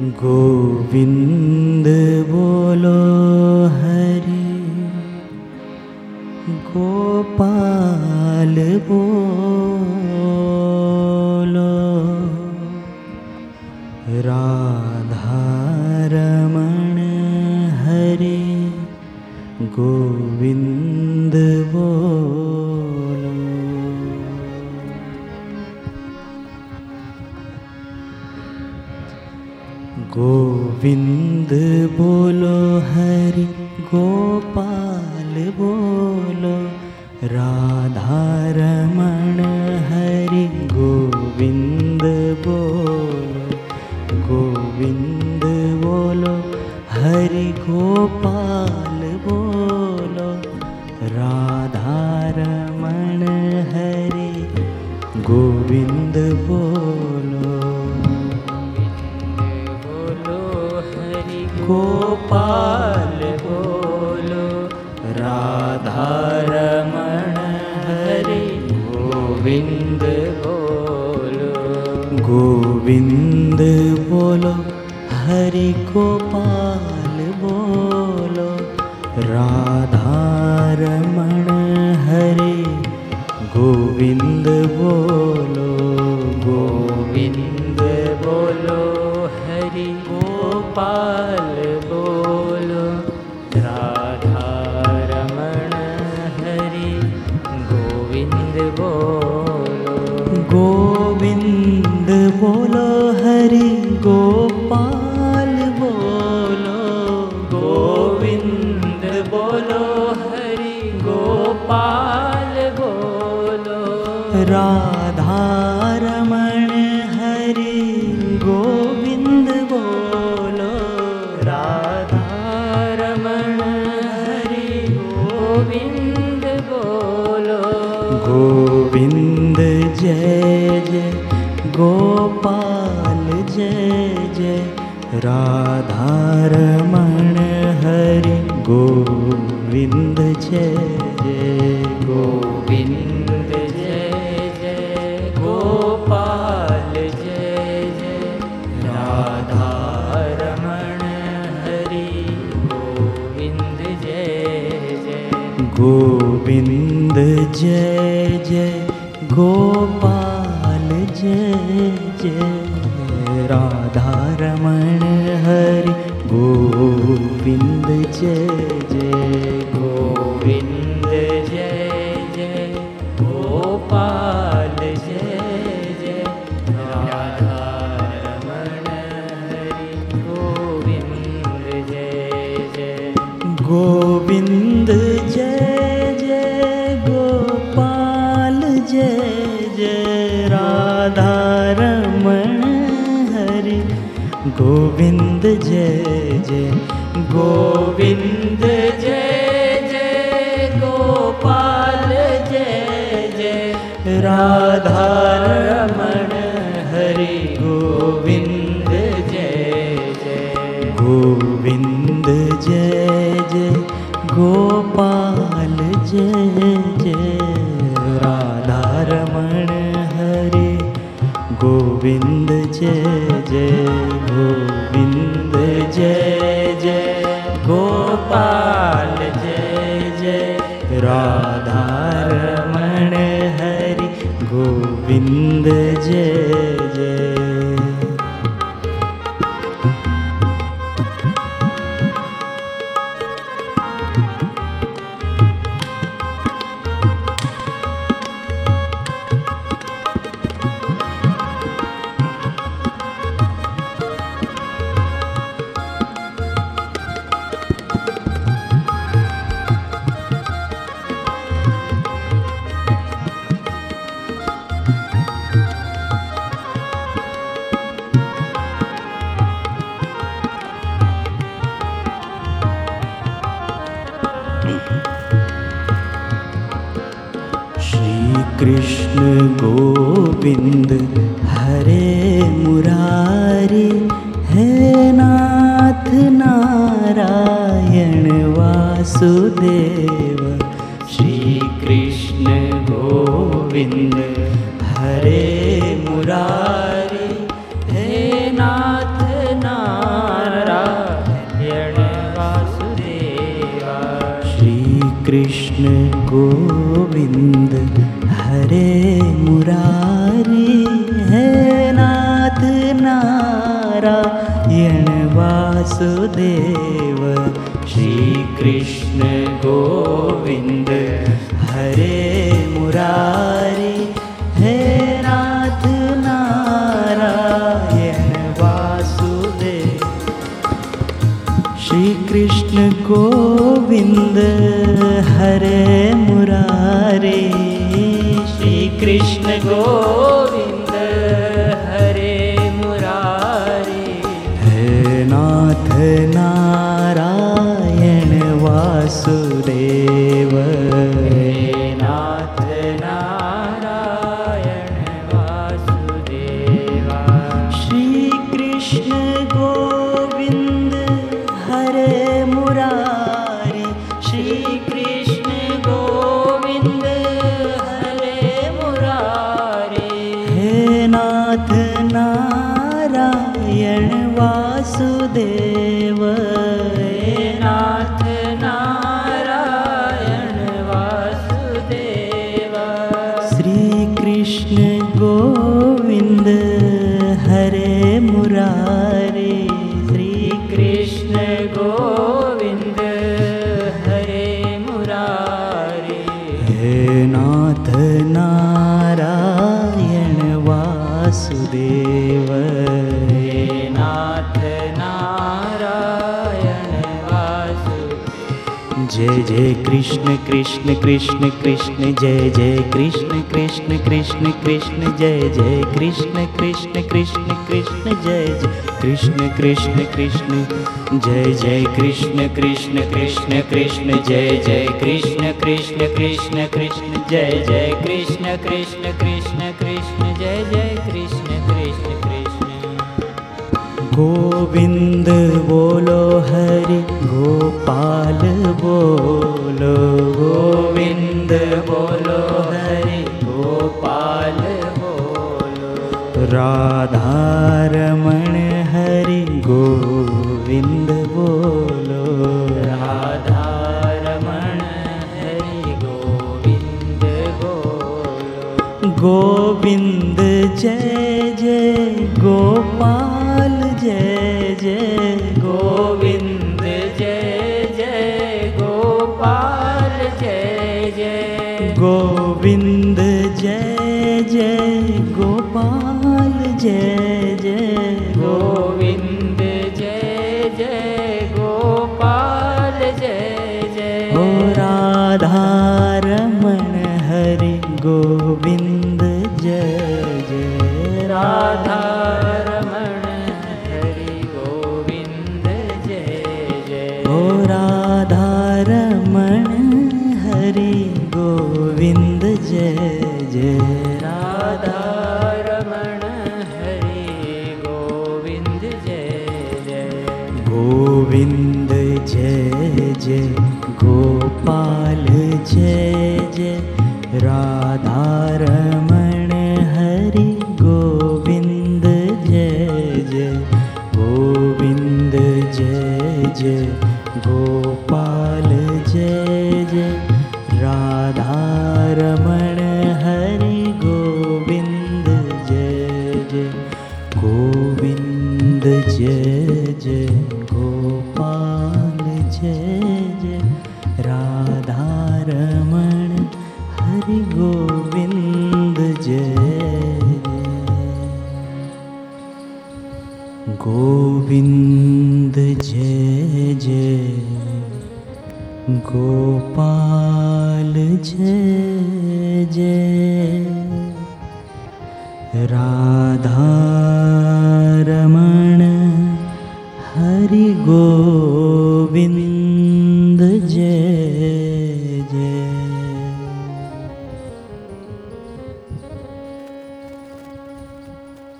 गोविन्द बोलो हरि। गोपाल बोलो। राधारमण हरि। गोविन्द गोविन्द बोलो हरि गोपाल बोलो राधारमण हरि गोविन्द बोलो गोविन्द बोलो हरि गोपाल बोलो राधारमण हरि गोविन्द बोलो गोपाल बोलो राधारमण हरि गोविन्द बोलो। गोविन्द बोलो हरि गोपाल बोलो राधारमण हरि गोविन्द बोलो। गोविन्द बोलो हरि गोपाल बोलो, हरि गोपाल बोलो। राधारमण हरि गोविंद बोलो। राधारमण हरि गोविंद बोलो। गोविंद जय जय, गोपाल जय जय राधारमण गोविन्द जय जय गोविंद जय जय गोपाल जय जय राधारमण हरि गोविन्द जय जय गोविन्द जय जय गोपाल जय जय राधारमण हरि गोविन्द जय जय। गोविन्द जय जय गोपाल जय जय राधारमण हरि। गोविन्द जय जय गोविन्द जय जय गोपाल जय जय राधारमण गोपाल जय जय राधारमण हरि गोविन्द जय जय गोविन्द जय जय गोपाल जय जय राधारमण हरि गोविन्द जय कृष्ण गोविन्द हरे मुरारी हे नाथ नारायण वासुदेव श्रीकृष्ण गोविन्द हरे मुरारी हे नाथ नारायण वासुदेव श्रीकृष्ण गोविन्द हरे मुरारी हे नाथ नारायण वासुदेव श्रीकृष्ण गोविन्द हरे मुरारी हे नाथ नारायण वासुदेव। श्री कृष्ण गोविन्द हरे श्रीकृष्ण गोविन्द हरे मुरारी। हे नाथ नारायण नाथ नारायण वासुदेव वासुदेव जय कृष्ण कृष्ण कृष्ण कृष्ण जय जय कृष्ण कृष्ण कृष्ण कृष्ण जय जय कृष्ण कृष्ण कृष्ण कृष्ण जय जय कृष्ण कृष्ण कृष्ण जय जय कृष्ण कृष्ण कृष्ण कृष्ण जय जय कृष्ण कृष्ण कृष्ण कृष्ण जय जय कृष्ण कृष्ण कृष्ण कृष्ण जय जय कृष्ण कृष्ण कृष्ण गोविंद बोलो हरि गोपाल बोलो। गोविंद बोलो हरि गोपाल बोलो। राधारमण हरि गोविंद बोलो। राधारमण हरि गोविंद बोलो। गोविंद जय जय गोपाल जय जय गोविन्द जय जय गोपाल जय जय गोविंद जय जय गोपाल जय जय गोविन्द जय जय गोपाल जय जय ओ राधारमण हरि गोविंद जय जय राधारमण जय जय राधारमण हरि गोविन्द जय जय गोविंद जय जय गोपाल जय जय राधारमण हरि गोविंद जय जय गोविंद जय जय गोपाल जय राधारमण